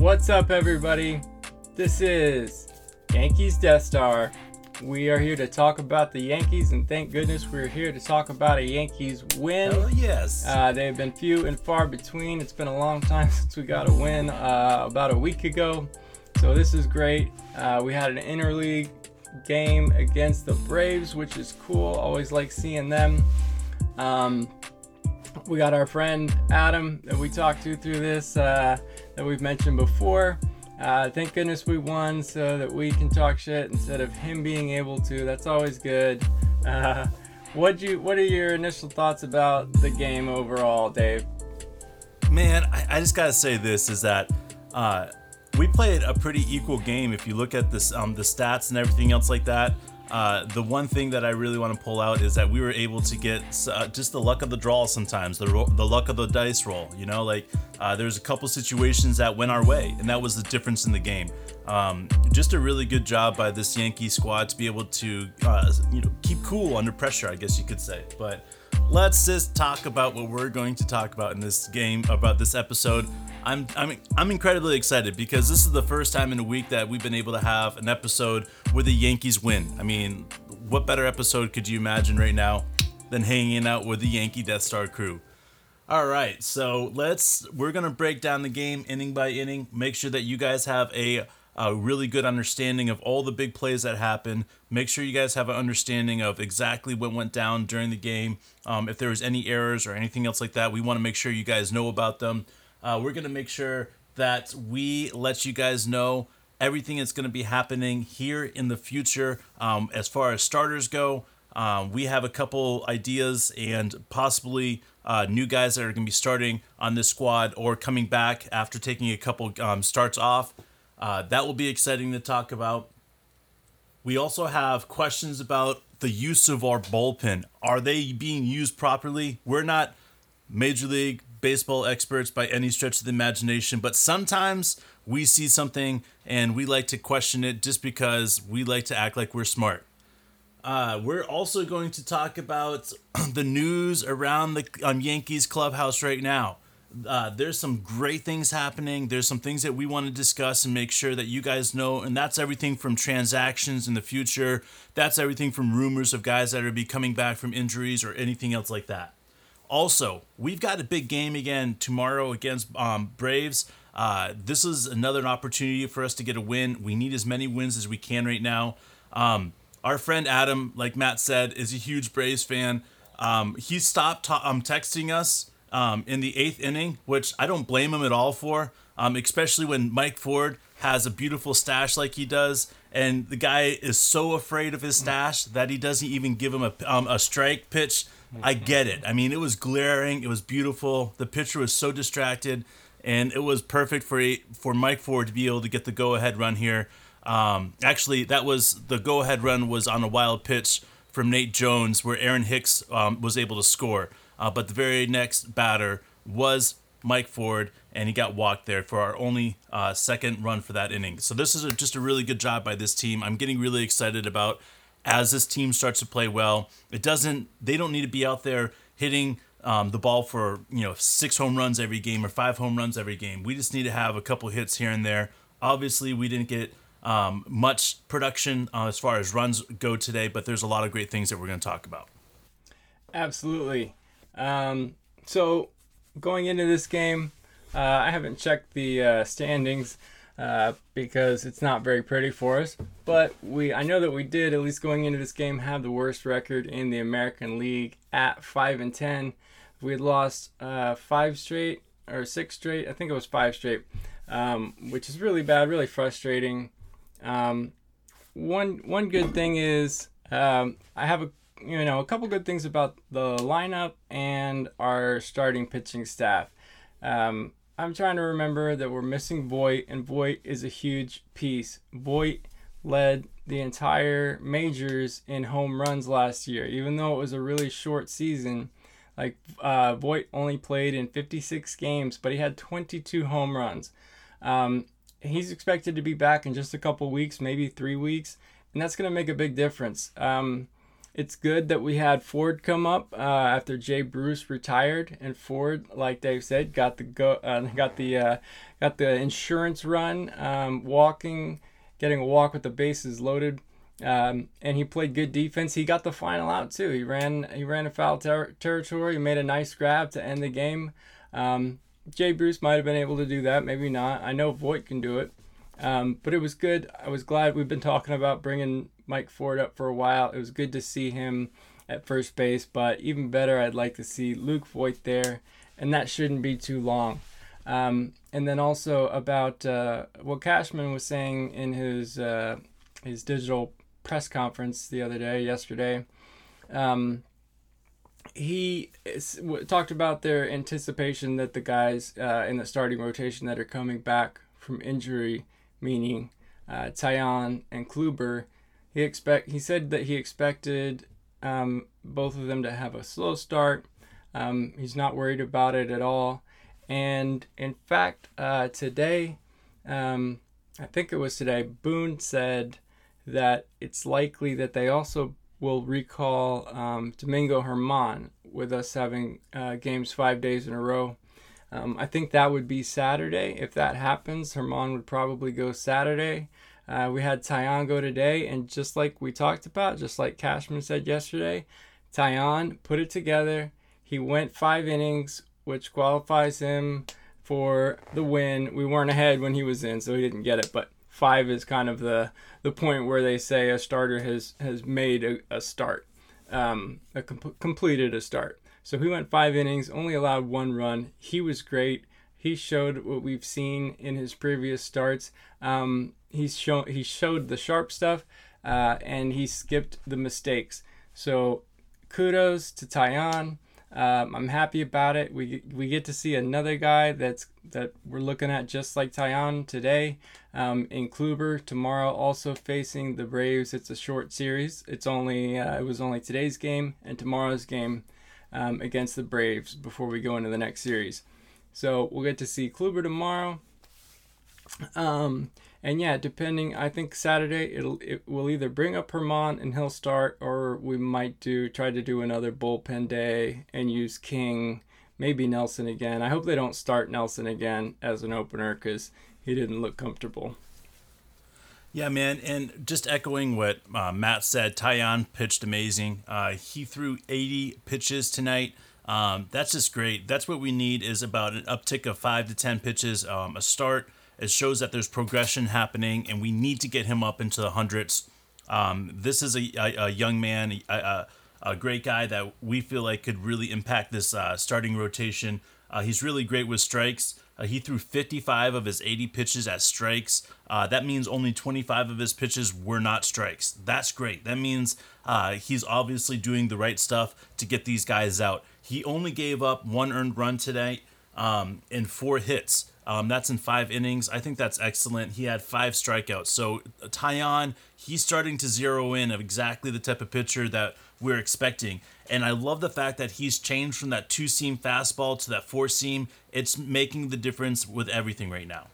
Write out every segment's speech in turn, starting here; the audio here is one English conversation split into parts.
What's up, everybody? This is Yankees Death Star. We are here to talk about the Yankees, and thank goodness we're here to talk about a Yankees win. Hell yes. Uh, they've been few and far between. It's been a long time since we got a win, uh, about a week ago. So this is great. Uh, we had an interleague game against the Braves, which is cool. Always like seeing them. Um, we got our friend Adam that we talked to through this uh, that we've mentioned before. Uh, thank goodness we won so that we can talk shit instead of him being able to. That's always good. Uh, what you What are your initial thoughts about the game overall, Dave? Man, I, I just gotta say this is that uh, we played a pretty equal game. If you look at this, um, the stats and everything else like that. Uh, the one thing that I really want to pull out is that we were able to get uh, just the luck of the draw sometimes, the ro- the luck of the dice roll. You know, like uh, there's a couple situations that went our way, and that was the difference in the game. Um, just a really good job by this Yankee squad to be able to, uh, you know, keep cool under pressure. I guess you could say, but let's just talk about what we're going to talk about in this game about this episode. I'm I'm I'm incredibly excited because this is the first time in a week that we've been able to have an episode where the Yankees win. I mean, what better episode could you imagine right now than hanging out with the Yankee Death Star crew? All right, so let's we're gonna break down the game inning by inning. Make sure that you guys have a a really good understanding of all the big plays that happen. Make sure you guys have an understanding of exactly what went down during the game. Um, if there was any errors or anything else like that, we want to make sure you guys know about them. Uh, we're going to make sure that we let you guys know everything that's going to be happening here in the future um, as far as starters go. Um, we have a couple ideas and possibly uh, new guys that are going to be starting on this squad or coming back after taking a couple um, starts off. Uh, that will be exciting to talk about. We also have questions about the use of our bullpen. Are they being used properly? We're not Major League baseball experts by any stretch of the imagination, but sometimes we see something and we like to question it just because we like to act like we're smart. Uh, we're also going to talk about the news around the um, Yankees clubhouse right now. Uh, there's some great things happening. There's some things that we want to discuss and make sure that you guys know. And that's everything from transactions in the future. That's everything from rumors of guys that are be coming back from injuries or anything else like that. Also, we've got a big game again tomorrow against um, Braves. Uh, this is another opportunity for us to get a win. We need as many wins as we can right now. Um, our friend Adam, like Matt said, is a huge Braves fan. Um, he stopped ta- um, texting us um, in the eighth inning, which I don't blame him at all for, um, especially when Mike Ford has a beautiful stash like he does. And the guy is so afraid of his stash that he doesn't even give him a, um, a strike pitch I get it. I mean, it was glaring. It was beautiful. The pitcher was so distracted, and it was perfect for for Mike Ford to be able to get the go ahead run here. Um, actually, that was the go ahead run was on a wild pitch from Nate Jones, where Aaron Hicks um, was able to score. Uh, but the very next batter was Mike Ford, and he got walked there for our only uh, second run for that inning. So this is a, just a really good job by this team. I'm getting really excited about as this team starts to play well. It doesn't. They don't need to be out there hitting um, the ball for you know six home runs every game or five home runs every game. We just need to have a couple hits here and there. Obviously, we didn't get um, much production uh, as far as runs go today, but there's a lot of great things that we're going to talk about. Absolutely. Um, so going into this game, uh, I haven't checked the uh, standings uh, because it's not very pretty for us. But we, I know that we did at least going into this game have the worst record in the American League at five and ten. We had lost uh, five straight or six straight. I think it was five straight, um, which is really bad, really frustrating. Um, one one good thing is um, I have a you know a couple good things about the lineup and our starting pitching staff. Um, I'm trying to remember that we're missing Voit, and Voit is a huge piece. Voit led the entire majors in home runs last year, even though it was a really short season. Like uh, Voit only played in 56 games, but he had 22 home runs. Um, he's expected to be back in just a couple weeks, maybe three weeks, and that's going to make a big difference. Um, it's good that we had Ford come up uh, after Jay Bruce retired, and Ford, like Dave said, got the go, uh, got the uh, got the insurance run, um, walking, getting a walk with the bases loaded, um, and he played good defense. He got the final out too. He ran he ran a foul ter- territory. He made a nice grab to end the game. Um, Jay Bruce might have been able to do that, maybe not. I know Voit can do it. Um, but it was good. I was glad we've been talking about bringing Mike Ford up for a while. It was good to see him at first base, but even better, I'd like to see Luke Voit there, and that shouldn't be too long. Um, and then also about uh, what Cashman was saying in his uh, his digital press conference the other day, yesterday. Um, he is, w- talked about their anticipation that the guys uh, in the starting rotation that are coming back from injury meaning uh, Taillon and Kluber. He expect he said that he expected um, both of them to have a slow start. Um, he's not worried about it at all. And in fact, uh, today, um, I think it was today, Boone said that it's likely that they also will recall um, Domingo Germán with us having uh, games five days in a row. Um, I think that would be Saturday. If that happens, Germán would probably go Saturday. Uh, we had Taillon go today, and just like we talked about, just like Cashman said yesterday, Taillon put it together. He went five innings, which qualifies him for the win. We weren't ahead when he was in, so he didn't get it. But five is kind of the the point where they say a starter has has made a, a start, um, a comp- completed a start. So he went five innings, only allowed one run. He was great. He showed what we've seen in his previous starts. Um, he's shown he showed the sharp stuff, uh, and he skipped the mistakes. So kudos to Taillon. Um, I'm happy about it. We we get to see another guy that's that we're looking at just like Taillon today. Um, in Kluber tomorrow, also facing the Braves. It's a short series. It's only uh, it was only today's game and tomorrow's game um, against the Braves before we go into the next series. So we'll get to see Kluber tomorrow. Um, and yeah, depending, I think Saturday it'll it will either bring up Germán and he'll start, or we might do try to do another bullpen day and use King, maybe Nelson again. I hope they don't start Nelson again as an opener because he didn't look comfortable. Yeah, man, and just echoing what uh, Matt said, Taillon pitched amazing. Uh, he threw 80 pitches tonight. Um, that's just great. That's what we need is about an uptick of five to 10 pitches, um, a start. It shows that there's progression happening, and we need to get him up into the hundreds. Um, this is a, a, a young man, a, a, a, great guy that we feel like could really impact this uh, starting rotation. Uh, he's really great with strikes. Uh, he threw 55 of his 80 pitches as strikes. Uh, that means only 25 of his pitches were not strikes. That's great. That means uh, he's obviously doing the right stuff to get these guys out. He only gave up one earned run today um, and four hits. Um, that's in five innings. I think that's excellent. He had five strikeouts. So uh, Taillon, he's starting to zero in of exactly the type of pitcher that we're expecting. And I love the fact that he's changed from that two seam fastball to that four seam. It's making the difference with everything right now.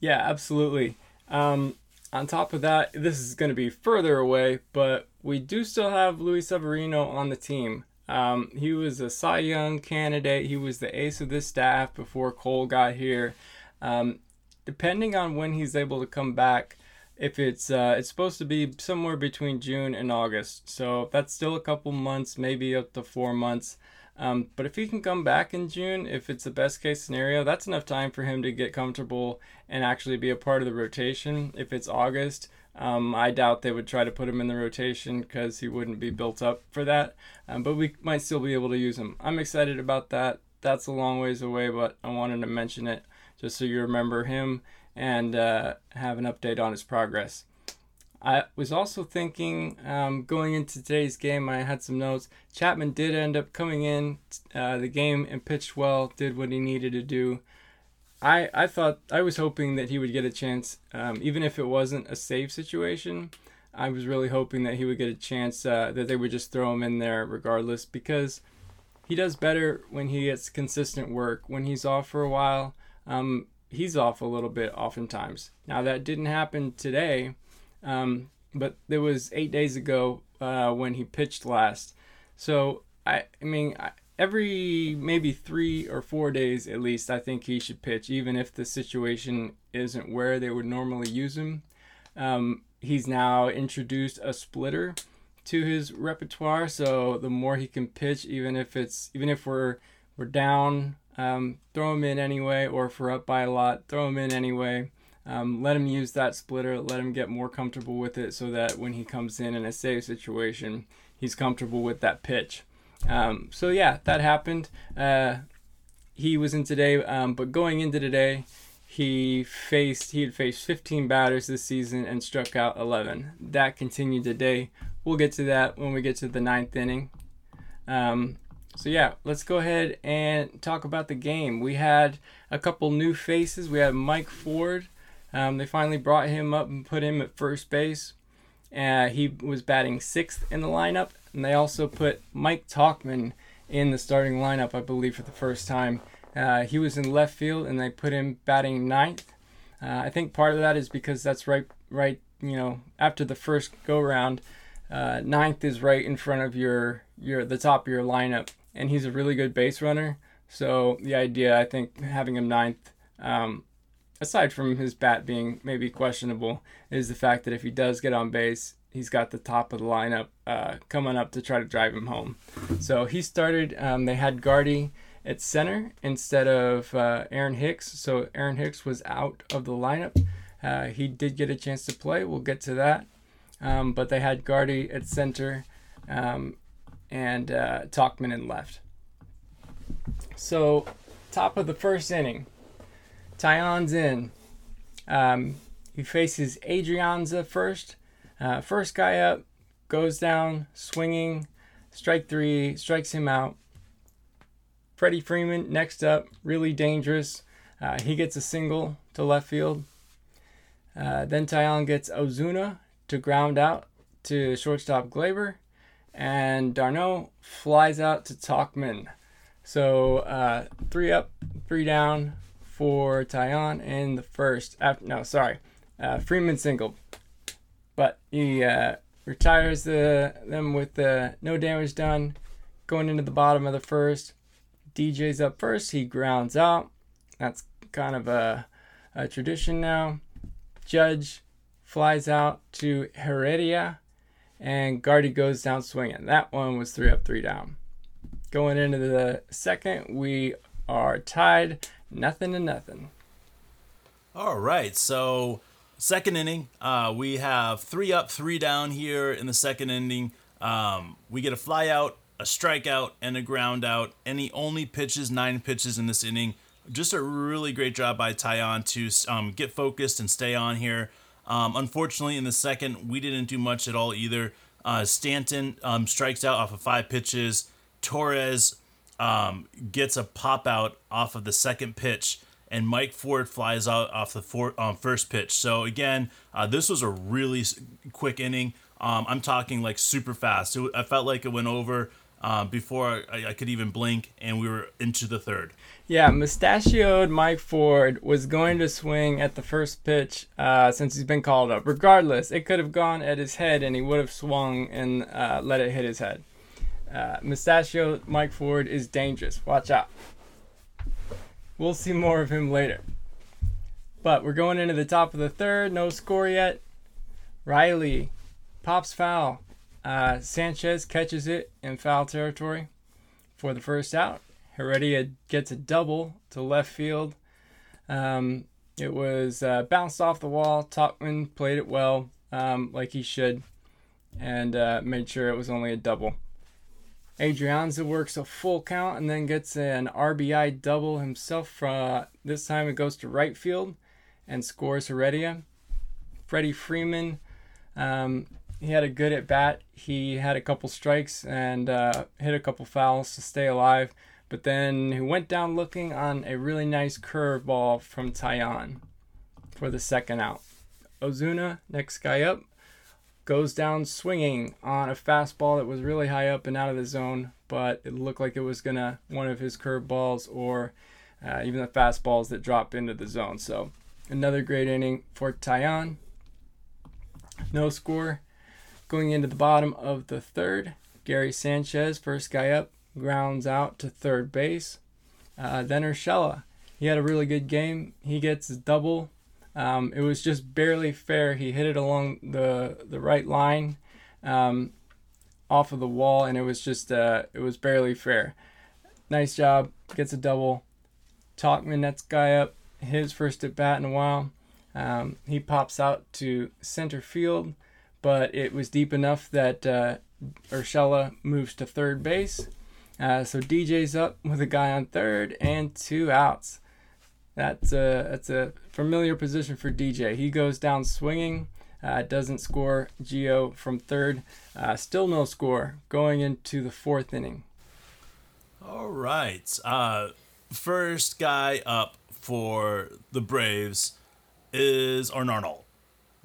Yeah, absolutely. Um, on top of that, this is going to be further away, but we do still have Luis Severino on the team. Um, he was a Cy Young candidate. He was the ace of this staff before Cole got here. Um, depending on when he's able to come back, if it's uh, it's supposed to be somewhere between June and August, so that's still a couple months, maybe up to four months. Um, but if he can come back in June, if it's the best case scenario, that's enough time for him to get comfortable and actually be a part of the rotation. If it's August, um, I doubt they would try to put him in the rotation because he wouldn't be built up for that. Um, but we might still be able to use him. I'm excited about that. That's a long ways away, but I wanted to mention it just so you remember him and uh, have an update on his progress. I was also thinking um, going into today's game, I had some notes. Chapman did end up coming in uh, the game and pitched well, did what he needed to do. I, I thought I was hoping that he would get a chance, um, even if it wasn't a save situation. I was really hoping that he would get a chance, uh, that they would just throw him in there regardless, because he does better when he gets consistent work. When he's off for a while, um, he's off a little bit oftentimes. Now that didn't happen today, um, but there was eight days ago. uh, when he pitched last. So I, I mean, every maybe three or four days at least, I think he should pitch, even if the situation isn't where they would normally use him. Um, he's now introduced a splitter to his repertoire, so the more he can pitch, even if it's even if we're we're down, um, throw him in anyway, or if we're up by a lot, throw him in anyway. Um, let him use that splitter, let him get more comfortable with it so that when he comes in in a save situation, he's comfortable with that pitch. Um, so, yeah, that happened. Uh, he was in today, um, but going into today, he faced he had faced 15 batters this season and struck out 11. That continued today. We'll get to that when we get to the ninth inning. Um, so yeah, let's go ahead and talk about the game. We had a couple new faces. We had Mike Ford um, they finally brought him up and put him at first base. Uh, he was batting sixth in the lineup, and they also put Mike Tauchman in the starting lineup, I believe, for the first time. Uh, he was in left field, and they put him batting ninth. Uh, I think part of that is because that's right, right. You know, after the first go round, uh, ninth is right in front of your your the top of your lineup, and he's a really good base runner. So the idea, I think, having him ninth um, aside from his bat being maybe questionable, is the fact that if he does get on base, he's got the top of the lineup uh, coming up to try to drive him home. So he started. Um, they had Gardy at center instead of uh, Aaron Hicks. So Aaron Hicks was out of the lineup. Uh, he did get a chance to play. We'll get to that. Um, but they had Gardy at center um, and uh, Tauchman in left. So top of the first inning. Taillon's in. Um, he faces Adrianza first. Uh, first guy up, goes down, swinging, strike three, strikes him out. Freddie Freeman next up, really dangerous. Uh, he gets a single to left field. Uh, then Taillon gets Ozuna to ground out to shortstop Gleyber. And d'Arnaud flies out to Tauchman. So uh, three up, three down, for Taillon in the first. After, no, sorry, uh, Freeman single, but he uh, retires the them with no damage done. Going into the bottom of the first, DJ's up first. He grounds out. That's kind of a, a tradition now. Judge flies out to Heredia, and Gardy goes down swinging. That one was three up, three down. Going into the second, we are tied nothing to nothing. All right, so second inning, uh, we have three up, three down here in the second inning. Um, we get a fly out, a strikeout, and a ground out, and he only pitches nine pitches in this inning. Just a really great job by Taillon to um, get focused and stay on here. Um, unfortunately, in the second, we didn't do much at all either. Uh, Stanton um, strikes out off of five pitches. Torres um, gets a pop out off of the second pitch, and Mike Ford flies out off the for, um, first pitch. So again, uh, this was a really quick inning. Um, I'm talking like super fast. It, I felt like it went over uh, before I, I, could even blink, and we were into the third. Yeah, mustachioed Mike Ford was going to swing at the first pitch uh, since he's been called up. Regardless, it could have gone at his head, and he would have swung and uh, let it hit his head. Uh, Mike Ford is dangerous. Watch out. We'll see more of him later. But we're going into the top of the third. No score yet. Riley pops foul. Uh, Sanchez catches it in foul territory for the first out. Heredia gets a double to left field. Um, it was uh, bounced off the wall. Tauchman played it well, um, like he should, and uh, made sure it was only a double. Adrianza works a full count and then gets an RBI double himself. Uh, this time it goes to right field and scores Heredia. Freddie Freeman, um, he had a good at bat. He had a couple strikes and uh, hit a couple fouls to stay alive. But then he went down looking on a really nice curveball from Taillon for the second out. Ozuna, next guy up, goes down swinging on a fastball that was really high up and out of the zone, but it looked like it was gonna one of his curveballs or uh, even the fastballs that drop into the zone. So another great inning for Taillon. No score. Going into the bottom of the third, Gary Sanchez, first guy up, grounds out to third base. Uh, then Urshela, he had a really good game. He gets his double. Um, it was just barely fair. He hit it along the the right line, um, off of the wall, and it was just uh, it was barely fair. Nice job. Gets a double. Tauchman, next guy up. His first at bat in a while. Um, he pops out to center field, but it was deep enough that uh, Urshela moves to third base. Uh, so DJ's up with a guy on third and two outs. That's a that's a familiar position for DJ. He goes down swinging, uh, doesn't score. Gio from third, uh, still no score. Going into the fourth inning. All right, uh, first guy up for the Braves is Aaron Arnold.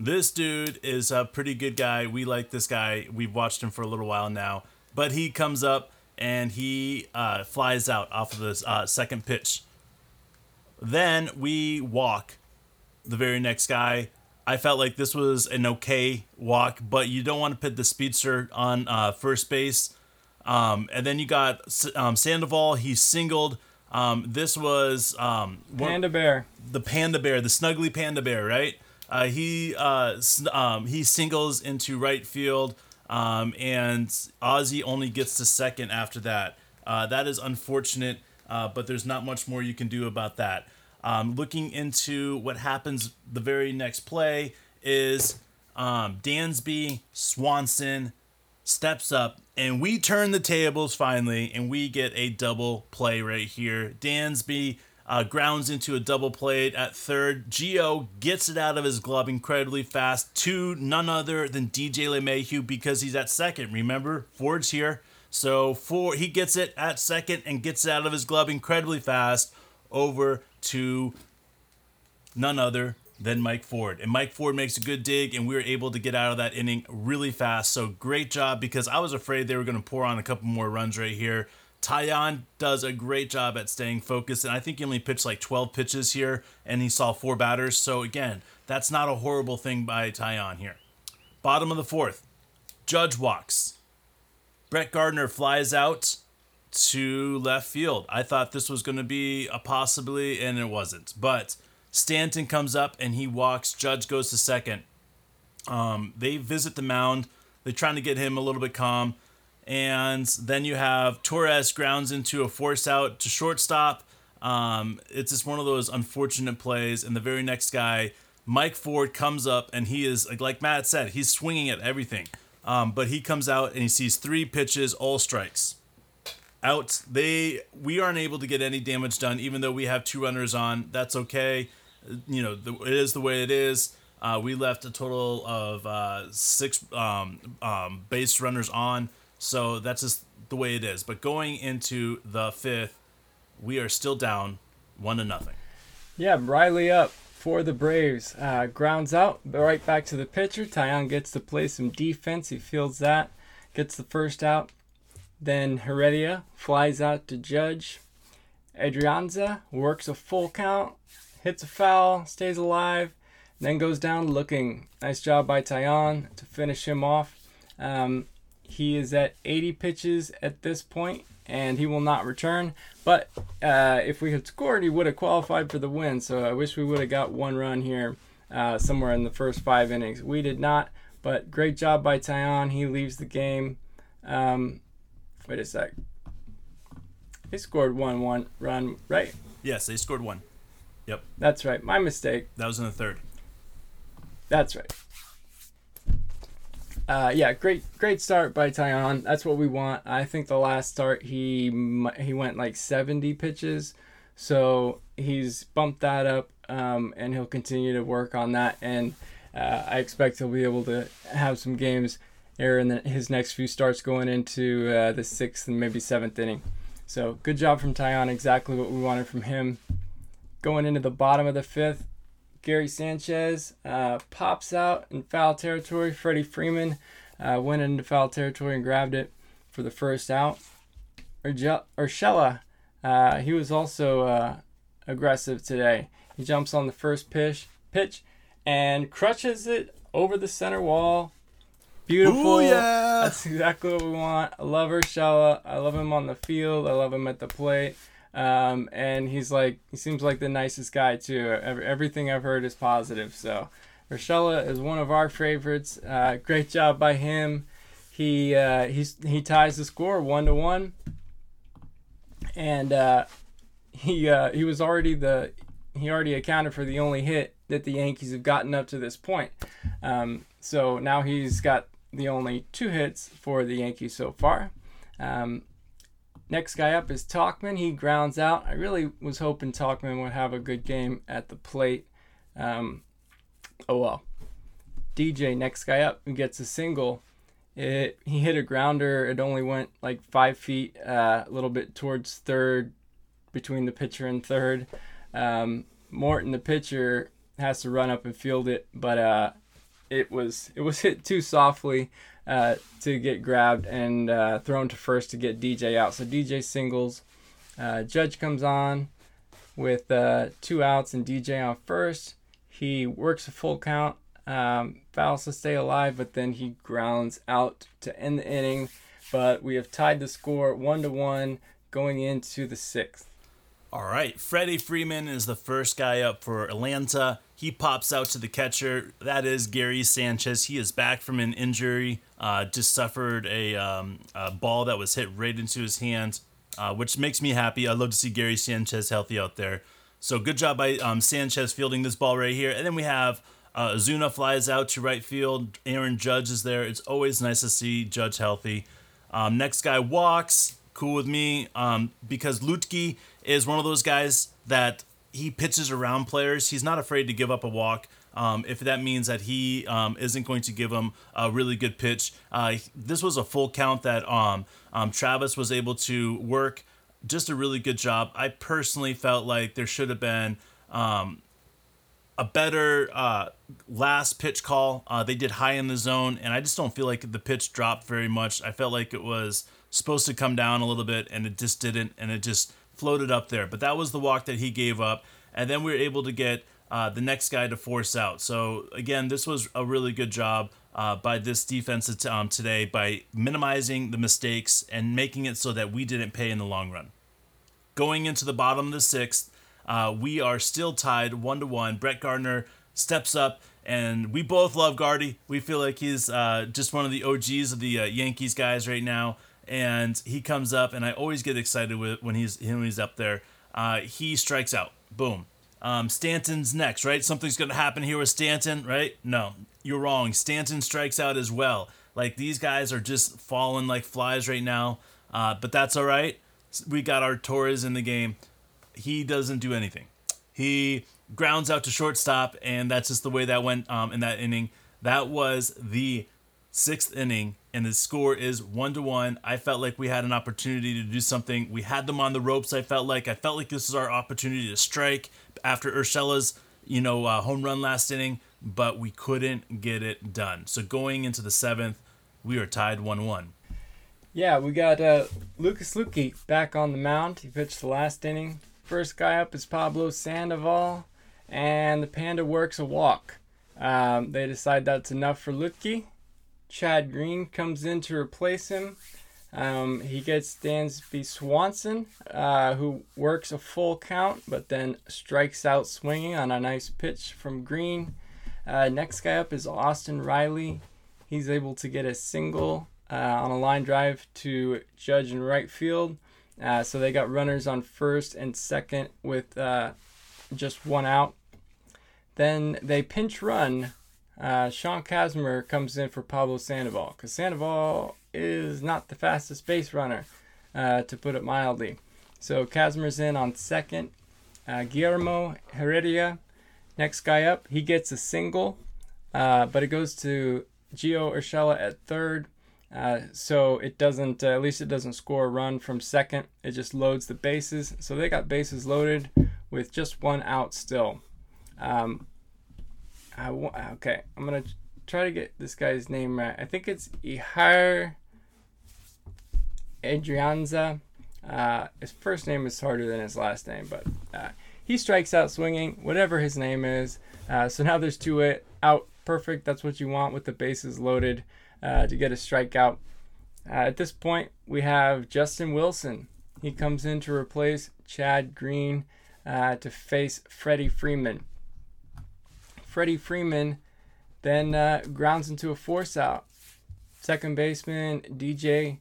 This dude is a pretty good guy. We like this guy. We've watched him for a little while now, but he comes up and he uh, flies out off of the uh, second pitch. Then we walk the very next guy. I felt like this was an okay walk, but you don't want to put the speedster on uh, first base. Um, and then you got um, Sandoval. He singled. Um, this was um, Panda Bear. The Panda Bear, the snuggly Panda Bear, right? Uh, he uh, um, he singles into right field. Um, and Ozzy only gets to second after that. Uh, that is unfortunate, uh, but there's not much more you can do about that. Um, looking into what happens the very next play is um, Dansby Swanson steps up and we turn the tables finally and we get a double play right here. Dansby uh, grounds into a double play at third. Gio gets it out of his glove incredibly fast to none other than DJ LeMahieu because he's at second. Remember, Ford's here. So Ford, he gets it at second and gets it out of his glove incredibly fast over to none other than Mike Ford. And Mike Ford makes a good dig, and we were able to get out of that inning really fast. So great job because I was afraid they were going to pour on a couple more runs right here. Taillon does a great job at staying focused, and I think he only pitched like 12 pitches here, and he saw four batters. So again, that's not a horrible thing by Taillon here. Bottom of the fourth, Judge walks. Brett Gardner flies out to left field. I thought this was going to be a possibly, and it wasn't. But Stanton comes up and he walks. Judge goes to second. Um, they visit the mound. They're trying to get him a little bit calm. And then you have Torres grounds into a force out to shortstop. Um, it's just one of those unfortunate plays. And the very next guy, Mike Ford, comes up and he is, like Matt said, he's swinging at everything. Um, but he comes out and he sees three pitches, all strikes. Out. They we aren't able to get any damage done, even though we have two runners on. That's okay. You know, the, it is the way it is. Uh, we left a total of uh, six um, um, base runners on. So that's just the way it is. But going into the fifth, we are still down one to nothing. Yeah, Riley up for the Braves. Uh, grounds out, right back to the pitcher. Taillon gets to play some defense. He feels that, gets the first out. Then Heredia flies out to Judge. Adrianza works a full count, hits a foul, stays alive, then goes down looking. Nice job by Taillon to finish him off. Um, he is at 80 pitches at this point, and he will not return. But uh, if we had scored, he would have qualified for the win. So I wish we would have got one run here uh, somewhere in the first five innings. We did not, but great job by Taillon. He leaves the game. Um, wait a sec. They scored one one run, right? Yes, they scored one. Yep. That's right. My mistake. That was in the third. That's right. Uh, yeah, great, great start by Taillon. That's what we want. I think the last start he he went like 70 pitches, so he's bumped that up, um, and he'll continue to work on that. And uh, I expect he'll be able to have some games here in the, his next few starts going into uh, the sixth and maybe seventh inning. So good job from Taillon. Exactly what we wanted from him. Going into the bottom of the fifth, Gary Sanchez uh, pops out in foul territory. Freddie Freeman uh, went into foul territory and grabbed it for the first out. Urshela, uh, he was also uh, aggressive today. He jumps on the first pitch, pitch and crushes it over the center wall. Beautiful. yeah. That's exactly what we want. I love Urshela. I love him on the field. I love him at the plate. Um, and he's like, he seems like the nicest guy too. Everything I've heard is positive. So, Urshela is one of our favorites. Uh, great job by him. He uh, he ties the score one to one, and uh, he uh, he was already the he already accounted for the only hit that the Yankees have gotten up to this point. Um, so now he's got the only two hits for the Yankees so far. Um, next guy up is Tauchman. He grounds out. I really was hoping Tauchman would have a good game at the plate. Um, oh well. DJ, next guy up, who gets a single. It, he hit a grounder. It only went like five feet, uh, a little bit towards third, between the pitcher and third. Um, Morton, the pitcher, has to run up and field it, but uh, it was it was hit too softly uh, to get grabbed and uh, thrown to first to get DJ out. So DJ singles. Uh, Judge comes on with uh, two outs and DJ on first. He works a full count, um, fouls to stay alive, but then he grounds out to end the inning. But we have tied the score one to one going into the sixth. All right, Freddie Freeman is the first guy up for Atlanta. He pops out to the catcher. That is Gary Sanchez. He is back from an injury. Uh, just suffered a, um, a, ball that was hit right into his hand, uh, which makes me happy. I love to see Gary Sanchez healthy out there. So good job by um, Sanchez fielding this ball right here. And then we have uh, Zuna flies out to right field. Aaron Judge is there. It's always nice to see Judge healthy. Um, next guy walks. Cool with me um, because Luetge is one of those guys that he pitches around players. He's not afraid to give up a walk. Um, if that means that he um, isn't going to give him a really good pitch. Uh, this was a full count that um, um, Travis was able to work. Just a really good job. I personally felt like there should have been um, a better uh, last pitch call. Uh, they did high in the zone, and I just don't feel like the pitch dropped very much. I felt like it was supposed to come down a little bit, and it just didn't, and it just floated up there. But that was the walk that he gave up. And then we were able to get uh, the next guy to force out. So, again, this was a really good job uh, by this defense um, today by minimizing the mistakes and making it so that we didn't pay in the long run. Going into the bottom of the sixth, uh, we are still tied one to one. Brett Gardner steps up, and we both love Gardy. We feel like he's uh, just one of the OGs of the uh, Yankees guys right now and he comes up, and I always get excited with when he's when he's up there. Uh, he strikes out. Boom. Um, Stanton's next, right? Something's gonna happen here with Stanton, right? No, you're wrong. Stanton strikes out as well. Like these guys are just falling like flies right now, uh, but that's all right. We got our Torres in the game. He doesn't do anything. He grounds out to shortstop, and that's just the way that went um, in that inning. That was the sixth inning, and the score is one to one. I felt like we had an opportunity to do something. We had them on the ropes. I felt like I felt like this is our opportunity to strike after Urshela's you know uh, home run last inning, but we couldn't get it done. So going into the seventh, we are tied one one. Yeah, we got uh, Lucas Luetge back on the mound. He pitched the last inning. First guy up is Pablo Sandoval, and the Panda works a walk. Um, they decide that's enough for Luetge. Chad Green comes in to replace him. Um, he gets Dansby Swanson, uh, who works a full count, but then strikes out swinging on a nice pitch from Green. Uh, next guy up is Austin Riley. He's able to get a single uh, on a line drive to Judge in right field. Uh, so they got runners on first and second with uh, just one out. Then they pinch run uh, Sean Kazmar comes in for Pablo Sandoval because Sandoval is not the fastest base runner, uh, to put it mildly. So Kazmar's in on second. Uh, Guillermo Heredia, next guy up, he gets a single, uh, but it goes to Gio Urshela at third. Uh, so it doesn't, uh, at least it doesn't score a run from second. It just loads the bases. So they got bases loaded with just one out still. Um, I w- okay, I'm gonna try to get this guy's name right. I think it's Ehire Adrianza. Uh, his first name is harder than his last name, but uh, he strikes out swinging, whatever his name is. Uh, so now there's two it out. Perfect. That's what you want with the bases loaded. uh, to get a strikeout. Uh, at this point, we have Justin Wilson. He comes in to replace Chad Green uh, to face Freddie Freeman. Freddie Freeman then uh, grounds into a force out. Second baseman DJ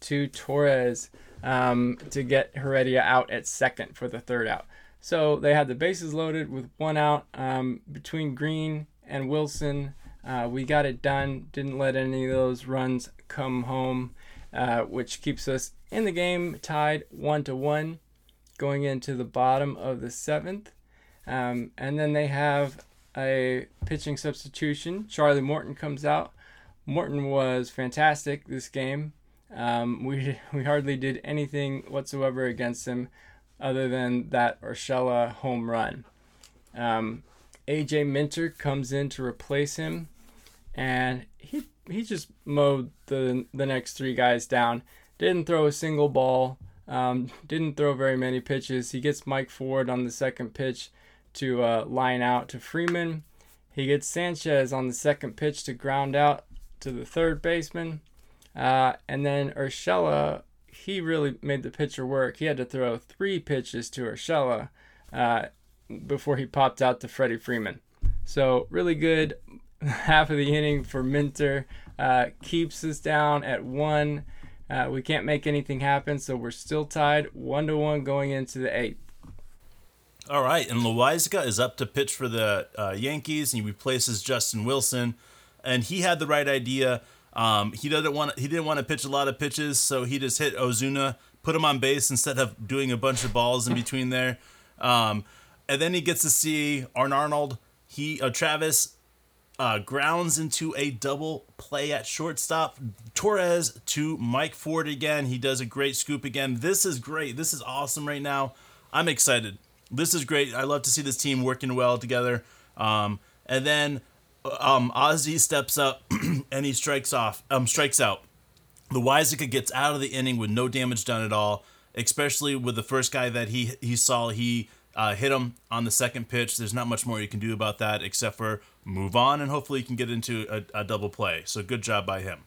to Torres um, to get Heredia out at second for the third out. So they had the bases loaded with one out um, between Green and Wilson. Uh, we got it done. Didn't let any of those runs come home, uh, which keeps us in the game tied one to one, going into the bottom of the seventh. Um, and then they have a pitching substitution. Charlie Morton comes out. Morton was fantastic this game. Um, we we hardly did anything whatsoever against him, other than that Urshela home run. Um, AJ Minter comes in to replace him, and he he just mowed the the next three guys down. Didn't throw a single ball. Um, didn't throw very many pitches. He gets Mike Ford on the second pitch to uh, line out to Freeman. He gets Sanchez on the second pitch to ground out to the third baseman. Uh, and then Urshela, he really made the pitcher work. He had to throw three pitches to Urshela uh, before he popped out to Freddie Freeman. So, really good half of the inning for Minter. Uh, keeps us down at one. Uh, we can't make anything happen, so we're still tied one to one going into the eighth. All right, and Loaisiga is up to pitch for the uh, Yankees, and he replaces Justin Wilson, and he had the right idea. Um, he didn't want he didn't want to pitch a lot of pitches, so he just hit Ozuna, put him on base instead of doing a bunch of balls in between there. Um, and then he gets to see Arn Arnold. He uh, Travis uh, grounds into a double play at shortstop. Torres to Mike Ford again. He does a great scoop again. This is great. This is awesome right now. I'm excited. This is great. I love to see this team working well together. Um, and then um, Ozzy steps up and he strikes off, um, strikes out. The Loaisiga gets out of the inning with no damage done at all, especially with the first guy that he he saw. He uh, hit him on the second pitch. There's not much more you can do about that except for move on and hopefully you can get into a, a double play. So good job by him.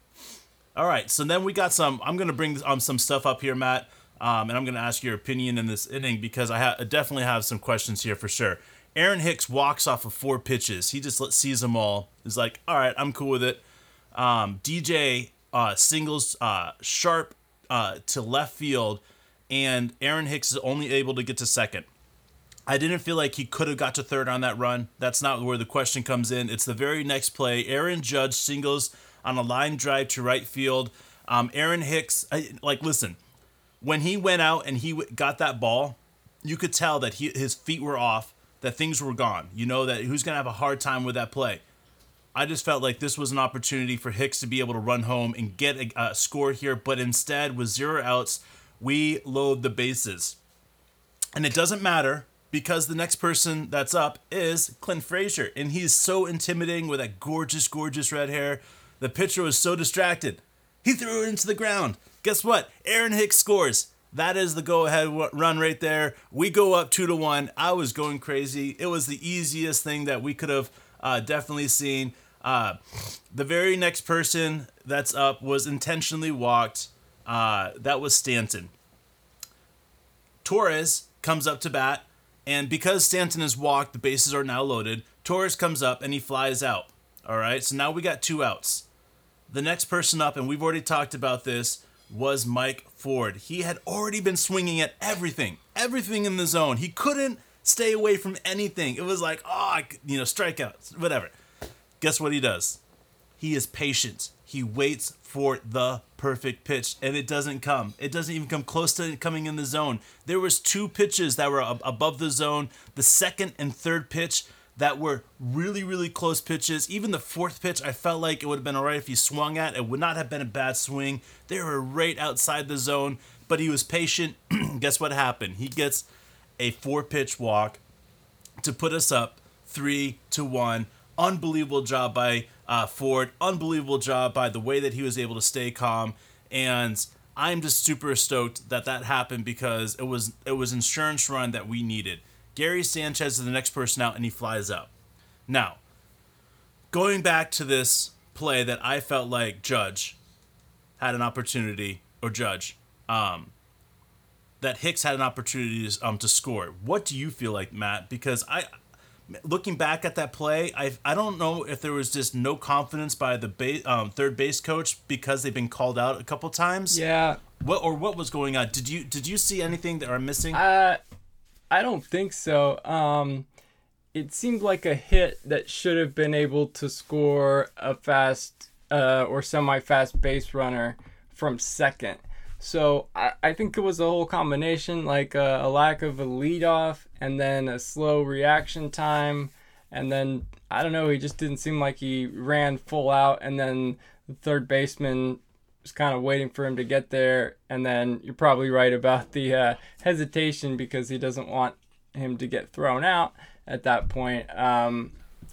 All right, so then we got some. I'm gonna bring um, some stuff up here, Matt, um, and I'm gonna ask your opinion in this inning because I ha- definitely have some questions here for sure. Aaron Hicks walks off of four pitches. He just sees them all. Is like, all right, I'm cool with it. Um, DJ uh, singles uh, sharp uh, to left field, and Aaron Hicks is only able to get to second. I didn't feel like he could have got to third on that run. That's not where the question comes in. It's the very next play. Aaron Judge singles on a line drive to right field. Um, Aaron Hicks, I, like, listen, when he went out and he got that ball, you could tell that he, his feet were off that things were gone. You know that who's going to have a hard time with that play. I just felt like this was an opportunity for Hicks to be able to run home and get a, a score here, but instead, with zero outs, we load the bases. And it doesn't matter because the next person that's up is Clint Frazier, and he's so intimidating with that gorgeous, gorgeous red hair. The pitcher was so distracted. He threw it into the ground. Guess what? Aaron Hicks scores. That is the go ahead run right there. We go up two to one. I was going crazy. It was the easiest thing that we could have uh, definitely seen. Uh, the very next person that's up was intentionally walked. Uh, that was Stanton. Torres comes up to bat, and because Stanton is walked, the bases are now loaded. Torres comes up and he flies out. All right, so now we got two outs. The next person up, and we've already talked about this, was Mike Ford. He had already been swinging at everything, everything in the zone. He couldn't stay away from anything. It was like, oh, you know, strikeouts, whatever. Guess what he does? He is patient. He waits for the perfect pitch and it doesn't come. It doesn't even come close to coming in the zone. There was two pitches that were above the zone. The second and third pitch that were really, really close pitches. Even the fourth pitch, I felt like it would have been all right if he swung at. It would not have been a bad swing. They were right outside the zone, but he was patient. Guess what happened? He gets a four pitch walk to put us up three to one. Unbelievable job by uh, Ford. Unbelievable job by the way that he was able to stay calm. And I'm just super stoked that that happened because it was it was insurance run that we needed. Gary Sanchez is the next person out, and he flies up. Now, going back to this play that I felt like Judge had an opportunity, or Judge, um, that Hicks had an opportunity to, um, to score. What do you feel like, Matt? Because I, looking back at that play, I I don't know if there was just no confidence by the ba- um, third base coach because they've been called out a couple times. Yeah. What or what was going on? Did you did you see anything that are missing? Uh, I don't think so. Um, it seemed like a hit that should have been able to score a fast uh, or semi-fast base runner from second. So I, I think it was a whole combination, like a, a lack of a leadoff and then a slow reaction time, and then I don't know, he just didn't seem like he ran full out, and then the third baseman was kind of waiting for him to get there, and then you're probably right about the uh, hesitation because he doesn't want him to get thrown out at that point. Um,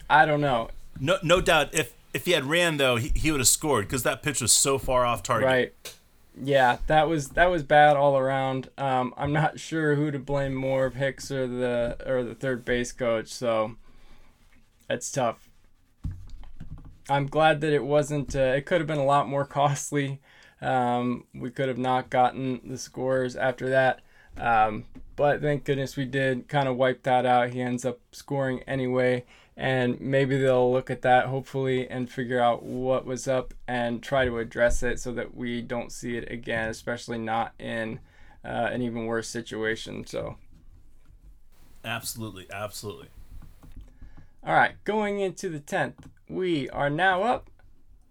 I don't know. No, no doubt. If if he had ran though, he, he would have scored because that pitch was so far off target. Right. Yeah, that was that was bad all around. Um, I'm not sure who to blame more of Hicks or the or the third base coach. So it's tough. I'm glad that it wasn't. Uh, it could have been a lot more costly. Um, we could have not gotten the scores after that. Um, but thank goodness we did kind of wipe that out. He ends up scoring anyway. And maybe they'll look at that hopefully and figure out what was up and try to address it so that we don't see it again, especially not in uh, an even worse situation. So, absolutely, absolutely. All right, going into the 10th, we are now up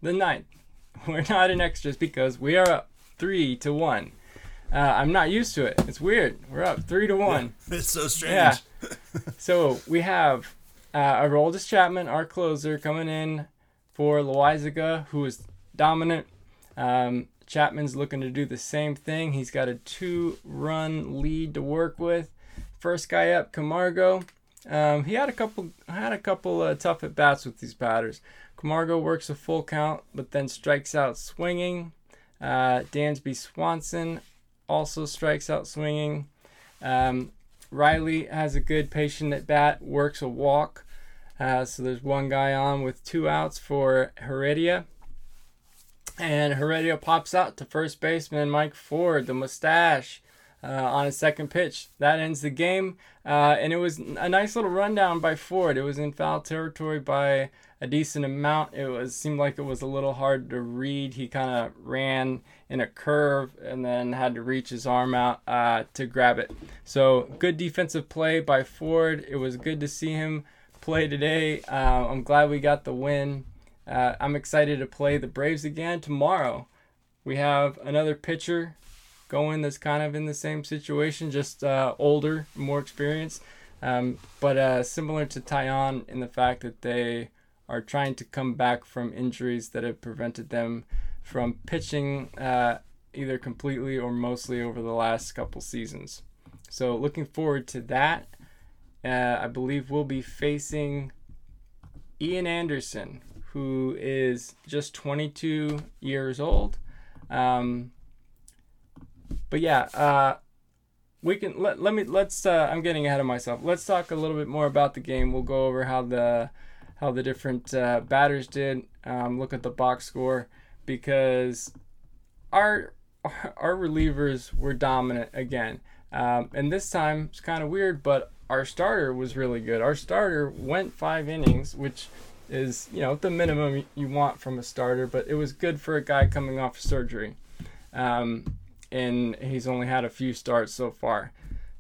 the ninth. We're not in extras because we are up three to one. Uh, I'm not used to it. It's weird. We're up three to one. It's so strange. Yeah. so we have uh, Aroldis Chapman, our closer, coming in for Loaisiga, who is dominant. Um, Chapman's looking to do the same thing. He's got a two-run lead to work with. First guy up, Camargo. Um, he had a couple had a couple uh, tough at bats with these batters. Camargo works a full count, but then strikes out swinging. Uh, Dansby Swanson also strikes out swinging. Um, Riley has a good patient at bat, works a walk. Uh, so there's one guy on with two outs for Heredia. And Heredia pops out to first baseman Mike Ford, the mustache, uh, on his second pitch. That ends the game. Uh, and it was a nice little rundown by Ford. It was in foul territory by a decent amount. It was seemed like it was a little hard to read. He kind of ran in a curve and then had to reach his arm out uh, to grab it. So good defensive play by Ford. It was good to see him play today. Uh, I'm glad we got the win. Uh, I'm excited to play the Braves again tomorrow. We have another pitcher going that's kind of in the same situation, just uh, older, more experienced, um, but uh, similar to Taillon in the fact that they are trying to come back from injuries that have prevented them from pitching uh, either completely or mostly over the last couple seasons. So looking forward to that. Uh, I believe we'll be facing Ian Anderson, who is just 22 years old. Um, but yeah, uh, we can let, let me let's. Uh, I'm getting ahead of myself. Let's talk a little bit more about the game. We'll go over how the how the different uh, batters did. Um, look at the box score because our our relievers were dominant again. Um, and this time it's kind of weird, but our starter was really good. Our starter went five innings, which is you know the minimum you want from a starter, but it was good for a guy coming off surgery. Um, and he's only had a few starts so far.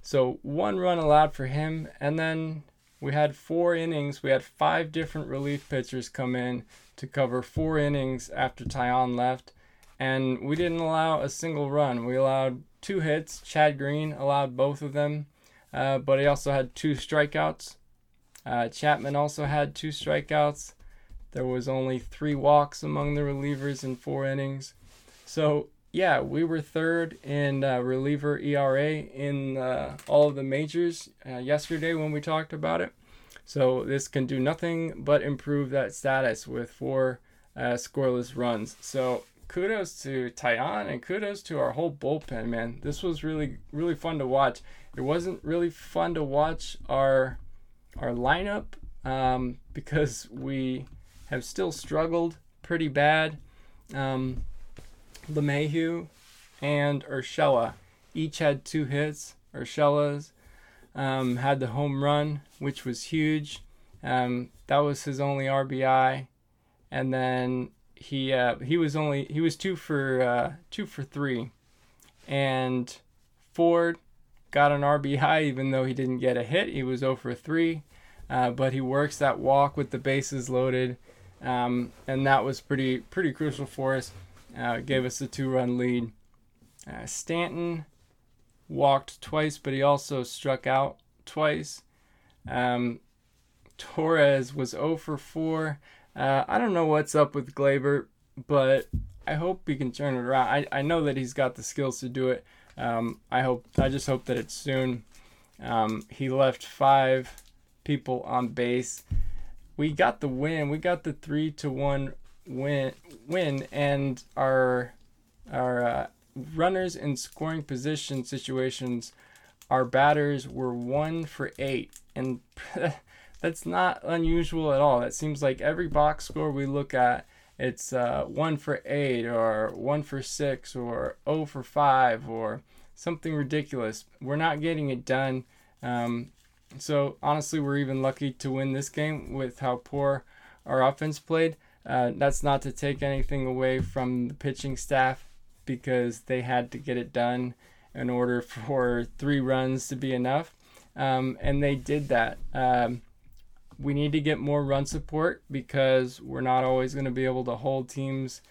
So one run allowed for him, and then we had four innings. We had five different relief pitchers come in to cover four innings after Taillon left, and we didn't allow a single run. We allowed two hits. Chad Green allowed both of them, uh, but he also had two strikeouts. Uh, Chapman also had two strikeouts. There was only three walks among the relievers in four innings. So yeah, we were third in uh, reliever ERA in uh, all of the majors uh, yesterday when we talked about it. So this can do nothing but improve that status with four uh, scoreless runs. So kudos to Taillon and kudos to our whole bullpen, man. This was really really fun to watch. It wasn't really fun to watch our our lineup um, because we have still struggled pretty bad. Um, LeMahieu and Urshela each had two hits. Urshela's um, had the home run, which was huge. Um, that was his only RBI, and then he uh, he was only he was two for uh, two for three, and Ford got an RBI even though he didn't get a hit. He was 0 for 3, uh, but he works that walk with the bases loaded, um, and that was pretty pretty crucial for us. Uh, gave us a two-run lead. Uh, Stanton walked twice, but he also struck out twice. Um, Torres was 0 for 4. Uh, I don't know what's up with Gleyber, but I hope he can turn it around. I, I know that he's got the skills to do it. Um, I hope I just hope that it's soon. Um, he left five people on base. We got the win. We got the three to one win. Win, and our our uh, runners in scoring position situations, our batters were one for eight, and that's not unusual at all. That seems like every box score we look at, it's uh, one for eight or one for six or oh for five or something ridiculous. We're not getting it done. Um, so honestly, we're even lucky to win this game with how poor our offense played. Uh, that's not to take anything away from the pitching staff because they had to get it done in order for three runs to be enough. Um, and they did that. Um, we need to get more run support because we're not always going to be able to hold teams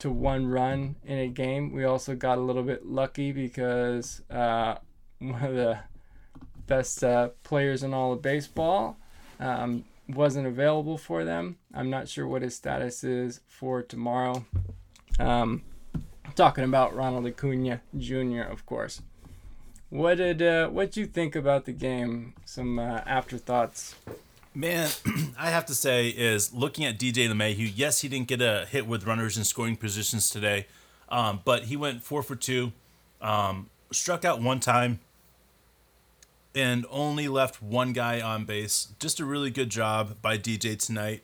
to one run in a game. We also got a little bit lucky because uh, one of the best uh, players in all of baseball um, wasn't available for them. I'm not sure what his status is for tomorrow. Um, talking about Ronald Acuna Jr., of course. What did uh, what you think about the game? Some uh, afterthoughts. Man, I have to say is looking at DJ LeMahieu. Yes, he didn't get a hit with runners in scoring positions today, um, but he went four for two, um, struck out one time, and only left one guy on base. Just a really good job by DJ tonight.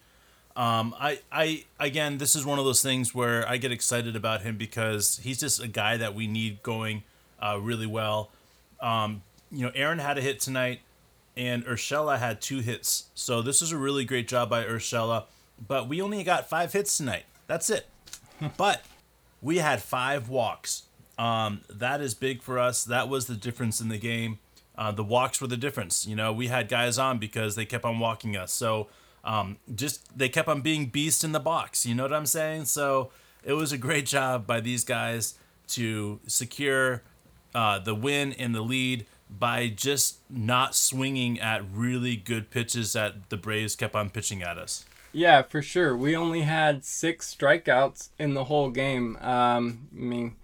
Um, I, I, again, this is one of those things where I get excited about him because he's just a guy that we need going uh, really well. Um, you know, Aaron had a hit tonight, and Urshela had two hits. So this is a really great job by Urshela. But we only got five hits tonight. That's it. but we had five walks. Um, that is big for us. That was the difference in the game. Uh, the walks were the difference. You know, we had guys on because they kept on walking us. So um, just they kept on being beast in the box. You know what I'm saying? So it was a great job by these guys to secure uh, the win and the lead by just not swinging at really good pitches that the Braves kept on pitching at us. Yeah, for sure. We only had six strikeouts in the whole game. Um, I mean,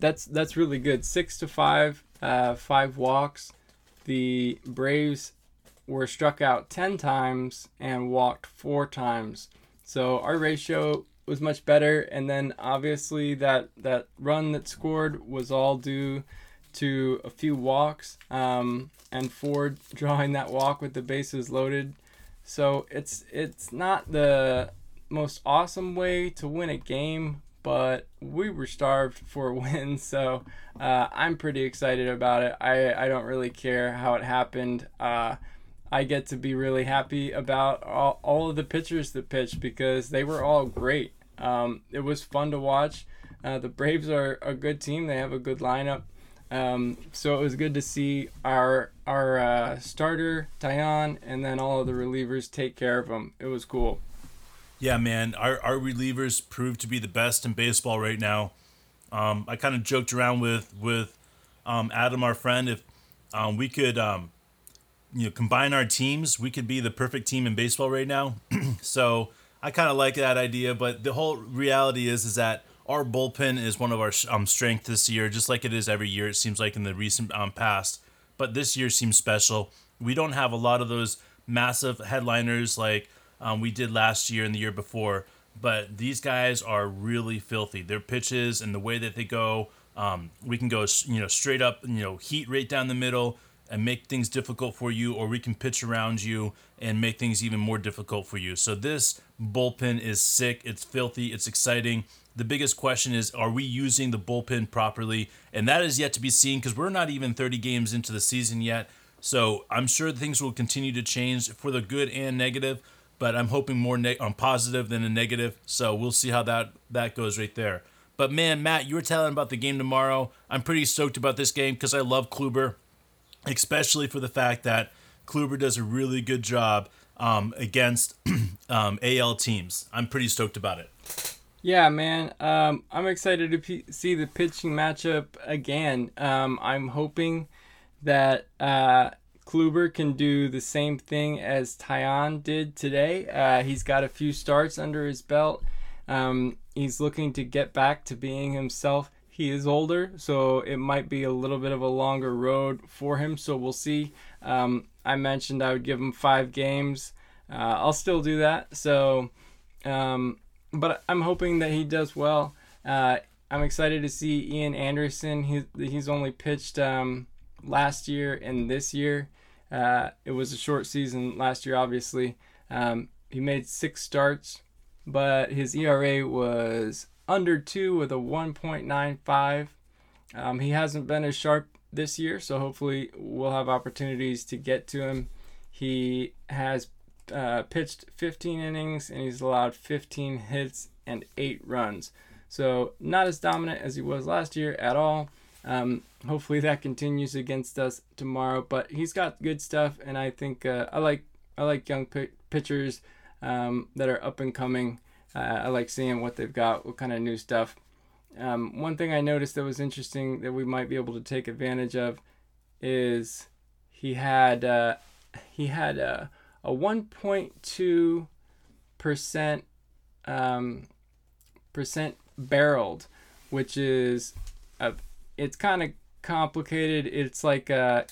that's that's really good. Six to five, uh, five walks. The Braves were struck out ten times and walked four times. So our ratio was much better. And then obviously that that run that scored was all due to a few walks um, and Ford drawing that walk with the bases loaded. So it's it's not the most awesome way to win a game, but we were starved for a win, so uh, I'm pretty excited about it. I, I don't really care how it happened. Uh, I get to be really happy about all, all of the pitchers that pitched because they were all great. Um, it was fun to watch. Uh, the Braves are a good team. They have a good lineup. Um, so it was good to see our our uh, starter Taillon and then all of the relievers take care of him. It was cool. Yeah, man, our our relievers proved to be the best in baseball right now. Um, I kind of joked around with with um, Adam, our friend, if um, we could um, you know combine our teams, we could be the perfect team in baseball right now. so I kind of like that idea, but the whole reality is is that our bullpen is one of our um, strength this year, just like it is every year. It seems like in the recent um, past, but this year seems special. We don't have a lot of those massive headliners like um, we did last year and the year before, but these guys are really filthy. Their pitches and the way that they go, um, we can go you know straight up, you know heat right down the middle, and make things difficult for you, or we can pitch around you and make things even more difficult for you. So this bullpen is sick. It's filthy. It's exciting. The biggest question is are we using the bullpen properly? And that is yet to be seen because we're not even 30 games into the season yet. So I'm sure things will continue to change for the good and negative, but I'm hoping more ne- on positive than a negative. So we'll see how that that goes right there. But man, Matt, you were telling about the game tomorrow. I'm pretty stoked about this game because I love Kluber, especially for the fact that Kluber does a really good job um, against um, AL teams. I'm pretty stoked about it. Yeah, man. Um, I'm excited to p- see the pitching matchup again. Um, I'm hoping that uh, Kluber can do the same thing as Taillon did today. Uh, he's got a few starts under his belt. Um, he's looking to get back to being himself. He is older, so it might be a little bit of a longer road for him. So we'll see. Um, I mentioned I would give him five games. Uh, I'll still do that. So um, but I'm hoping that he does well. Uh, I'm excited to see Ian Anderson. He, he's only pitched um, last year and this year. Uh, it was a short season last year, obviously. Um, he made six starts, but his ERA was under two with a 1.95. Um, he hasn't been as sharp this year, so hopefully we'll have opportunities to get to him. He has uh, pitched 15 innings and he's allowed 15 hits and eight runs. So not as dominant as he was last year at all. Um, hopefully that continues against us tomorrow. But he's got good stuff, and I think uh, I like I like young p- pitchers um, that are up and coming. Uh, I like seeing what they've got, what kind of new stuff. Um, one thing I noticed that was interesting that we might be able to take advantage of is he had uh, he had uh, a 1.2 percent um, percent barreled, which is a, it's kind of complicated. It's like uh,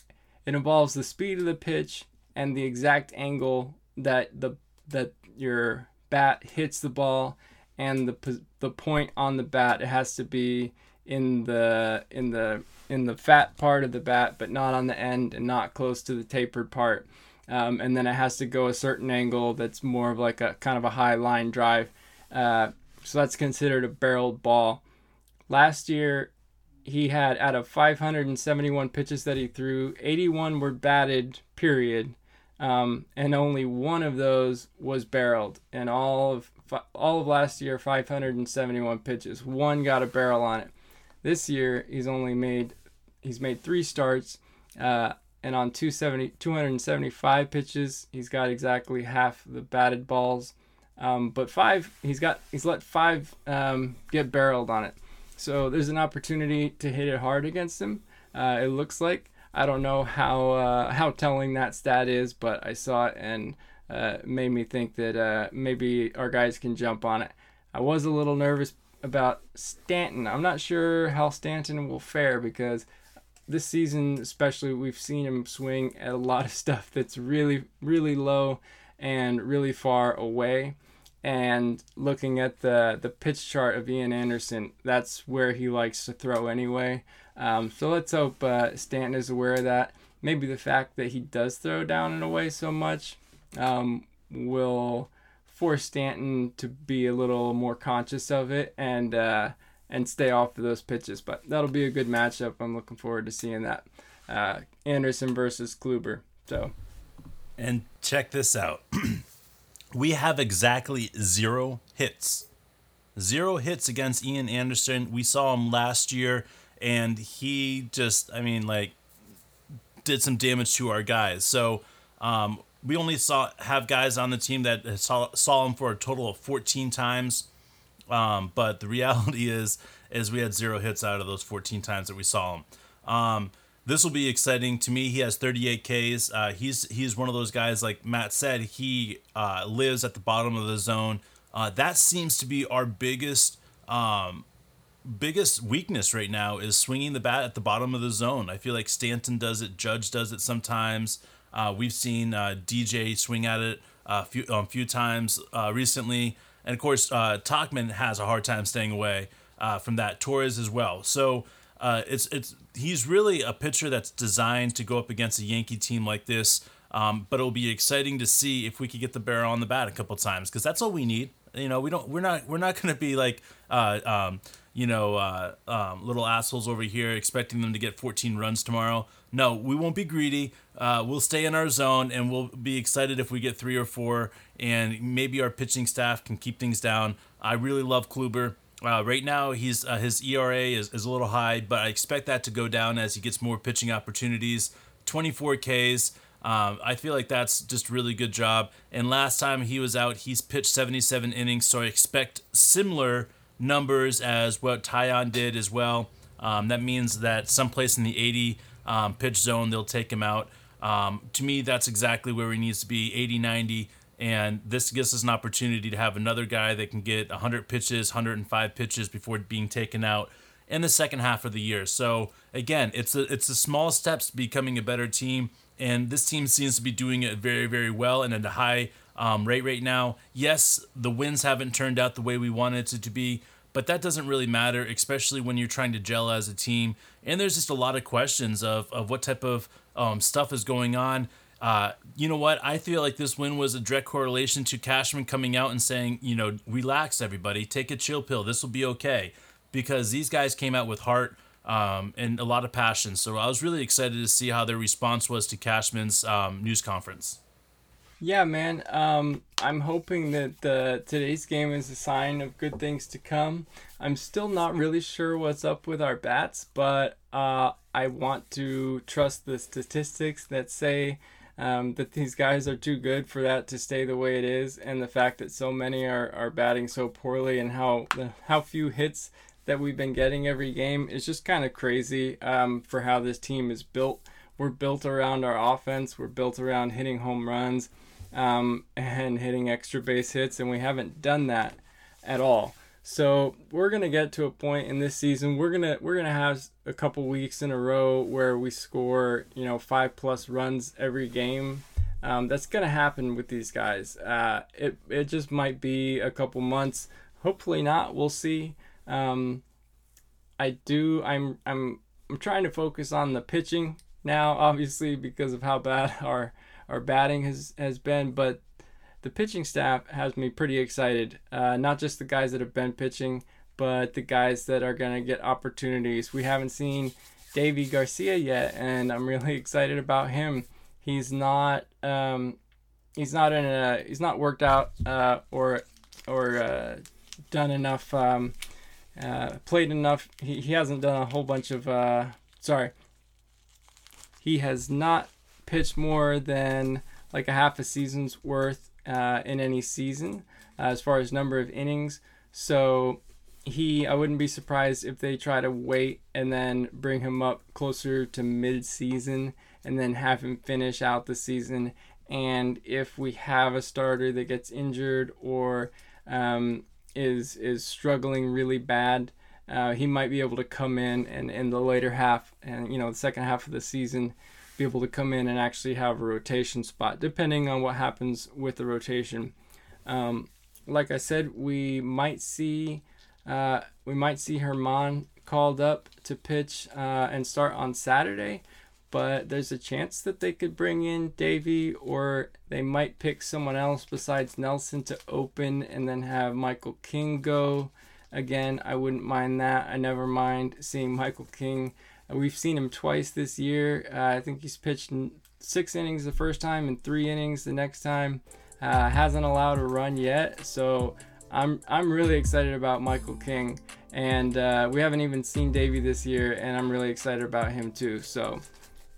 it involves the speed of the pitch and the exact angle that the that your bat hits the ball and the the point on the bat it has to be in the in the in the fat part of the bat but not on the end and not close to the tapered part um, and then it has to go a certain angle that's more of like a kind of a high line drive. Uh, so that's considered a barreled ball. Last year, he had out of 571 pitches that he threw, 81 were batted, period, um, and only one of those was barreled. And all of all of last year, 571 pitches, one got a barrel on it. This year, he's only made he's made three starts. Uh, and on 270, 275 pitches, he's got exactly half the batted balls. Um, but five, he's got he's let five um, get barreled on it. So there's an opportunity to hit it hard against him. Uh, it looks like I don't know how uh, how telling that stat is, but I saw it and uh, made me think that uh, maybe our guys can jump on it. I was a little nervous about Stanton. I'm not sure how Stanton will fare because this season, especially, we've seen him swing at a lot of stuff that's really, really low and really far away. And looking at the the pitch chart of Ian Anderson, that's where he likes to throw anyway. Um, so let's hope uh, Stanton is aware of that. Maybe the fact that he does throw down and away so much um, will force Stanton to be a little more conscious of it and uh, and stay off of those pitches. But that'll be a good matchup. I'm looking forward to seeing that. Uh, Anderson versus Kluber. So, and check this out. we have exactly zero hits. Zero hits against Ian Anderson. We saw him last year, and he just, I mean, like, did some damage to our guys. So, um, we only saw have guys on the team that saw, saw him for a total of 14 times. Um, but the reality is, is we had zero hits out of those 14 times that we saw him. Um, this will be exciting to me. He has 38 Ks. Uh, he's he's one of those guys, like Matt said, he uh, lives at the bottom of the zone. Uh, that seems to be our biggest um, biggest weakness right now is swinging the bat at the bottom of the zone. I feel like Stanton does it, Judge does it sometimes. Uh, we've seen uh, DJ swing at it a few a few times uh, recently. And of course, uh, Tauchman has a hard time staying away uh, from that. Torres as well. So uh, it's it's he's really a pitcher that's designed to go up against a Yankee team like this. Um, but it'll be exciting to see if we could get the barrel on the bat a couple times because that's all we need. You know, we don't we're not we're not going to be like uh, um, you know uh, um, little assholes over here expecting them to get 14 runs tomorrow. No, we won't be greedy. Uh, we'll stay in our zone and we'll be excited if we get three or four, and maybe our pitching staff can keep things down. I really love Kluber. Uh, right now, he's uh, his ERA is, is a little high, but I expect that to go down as he gets more pitching opportunities. 24 Ks. Um, I feel like that's just really good job. And last time he was out, he's pitched 77 innings, so I expect similar numbers as what Taillon did as well. Um, that means that someplace in the 80 um, pitch zone, they'll take him out. Um, to me, that's exactly where he needs to be 80 90. And this gives us an opportunity to have another guy that can get 100 pitches, 105 pitches before being taken out in the second half of the year. So again, it's a, it's the small steps to becoming a better team, and this team seems to be doing it very very well and at a high um, rate right now. Yes, the wins haven't turned out the way we wanted it to be, but that doesn't really matter, especially when you're trying to gel as a team. And there's just a lot of questions of, of what type of um, stuff is going on. Uh, you know what? I feel like this win was a direct correlation to Cashman coming out and saying, you know, relax, everybody, take a chill pill. This will be okay. Because these guys came out with heart um, and a lot of passion. So I was really excited to see how their response was to Cashman's um, news conference. Yeah, man. Um, I'm hoping that the today's game is a sign of good things to come. I'm still not really sure what's up with our bats, but uh, I want to trust the statistics that say um, that these guys are too good for that to stay the way it is, and the fact that so many are, are batting so poorly and how how few hits that we've been getting every game is just kind of crazy um, for how this team is built. We're built around our offense. We're built around hitting home runs um, and hitting extra base hits, and we haven't done that at all. So we're gonna get to a point in this season. We're gonna we're gonna have a couple weeks in a row where we score you know five plus runs every game. Um, that's gonna happen with these guys. Uh, it it just might be a couple months. Hopefully not. We'll see. Um, I do. I'm I'm I'm trying to focus on the pitching now, obviously because of how bad our our batting has has been, but the pitching staff has me pretty excited. Uh, not just the guys that have been pitching, but the guys that are gonna get opportunities. We haven't seen Deivi Garcia yet, and I'm really excited about him. He's not um, he's not in a he's not worked out uh, or or uh, done enough um, uh, played enough. He, he hasn't done a whole bunch of uh, sorry. He has not pitched more than like a half a season's worth uh, in any season uh, as far as number of innings. So he, I wouldn't be surprised if they try to wait and then bring him up closer to mid-season and then have him finish out the season. And if we have a starter that gets injured or um, is is struggling really bad, uh, he might be able to come in and in the later half and you know the second half of the season be able to come in and actually have a rotation spot, depending on what happens with the rotation. Um, like I said, we might see uh, we might see Germán called up to pitch uh, and start on Saturday, but there's a chance that they could bring in Deivi or they might pick someone else besides Nelson to open and then have Michael King go. Again, I wouldn't mind that. I never mind seeing Michael King We've seen him twice this year. Uh, I think he's pitched six innings the first time and three innings the next time. Uh, hasn't allowed a run yet, so I'm I'm really excited about Michael King, and uh, we haven't even seen Deivi this year, and I'm really excited about him too. So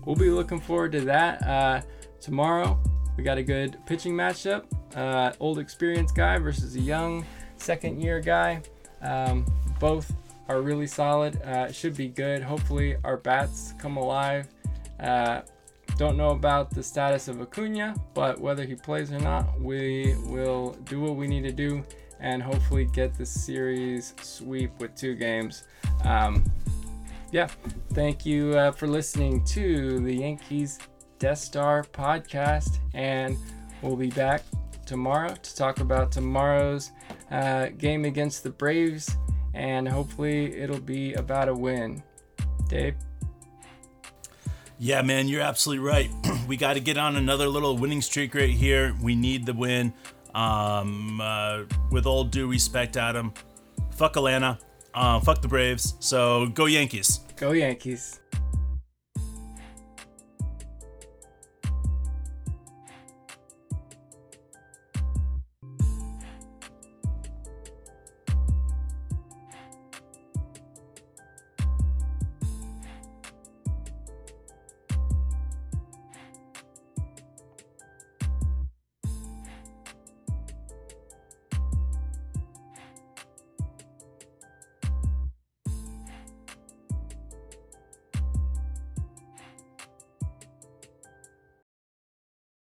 we'll be looking forward to that uh, tomorrow. We got a good pitching matchup. Uh, old experienced guy versus a young second year guy. Um, both are really solid. Uh, should be good. Hopefully, our bats come alive. Uh, don't know about the status of Acuna, but whether he plays or not, we will do what we need to do and hopefully get the series sweep with two games. Um, yeah, thank you uh, for listening to the Yankees Death Star podcast, and we'll be back tomorrow to talk about tomorrow's uh, game against the Braves and hopefully it'll be about a win. Dave? Yeah, man, you're absolutely right. we got to get on another little winning streak right here. We need the win. Um, uh, with all due respect, Adam, fuck Atlanta, uh, fuck the Braves. So go Yankees. Go Yankees.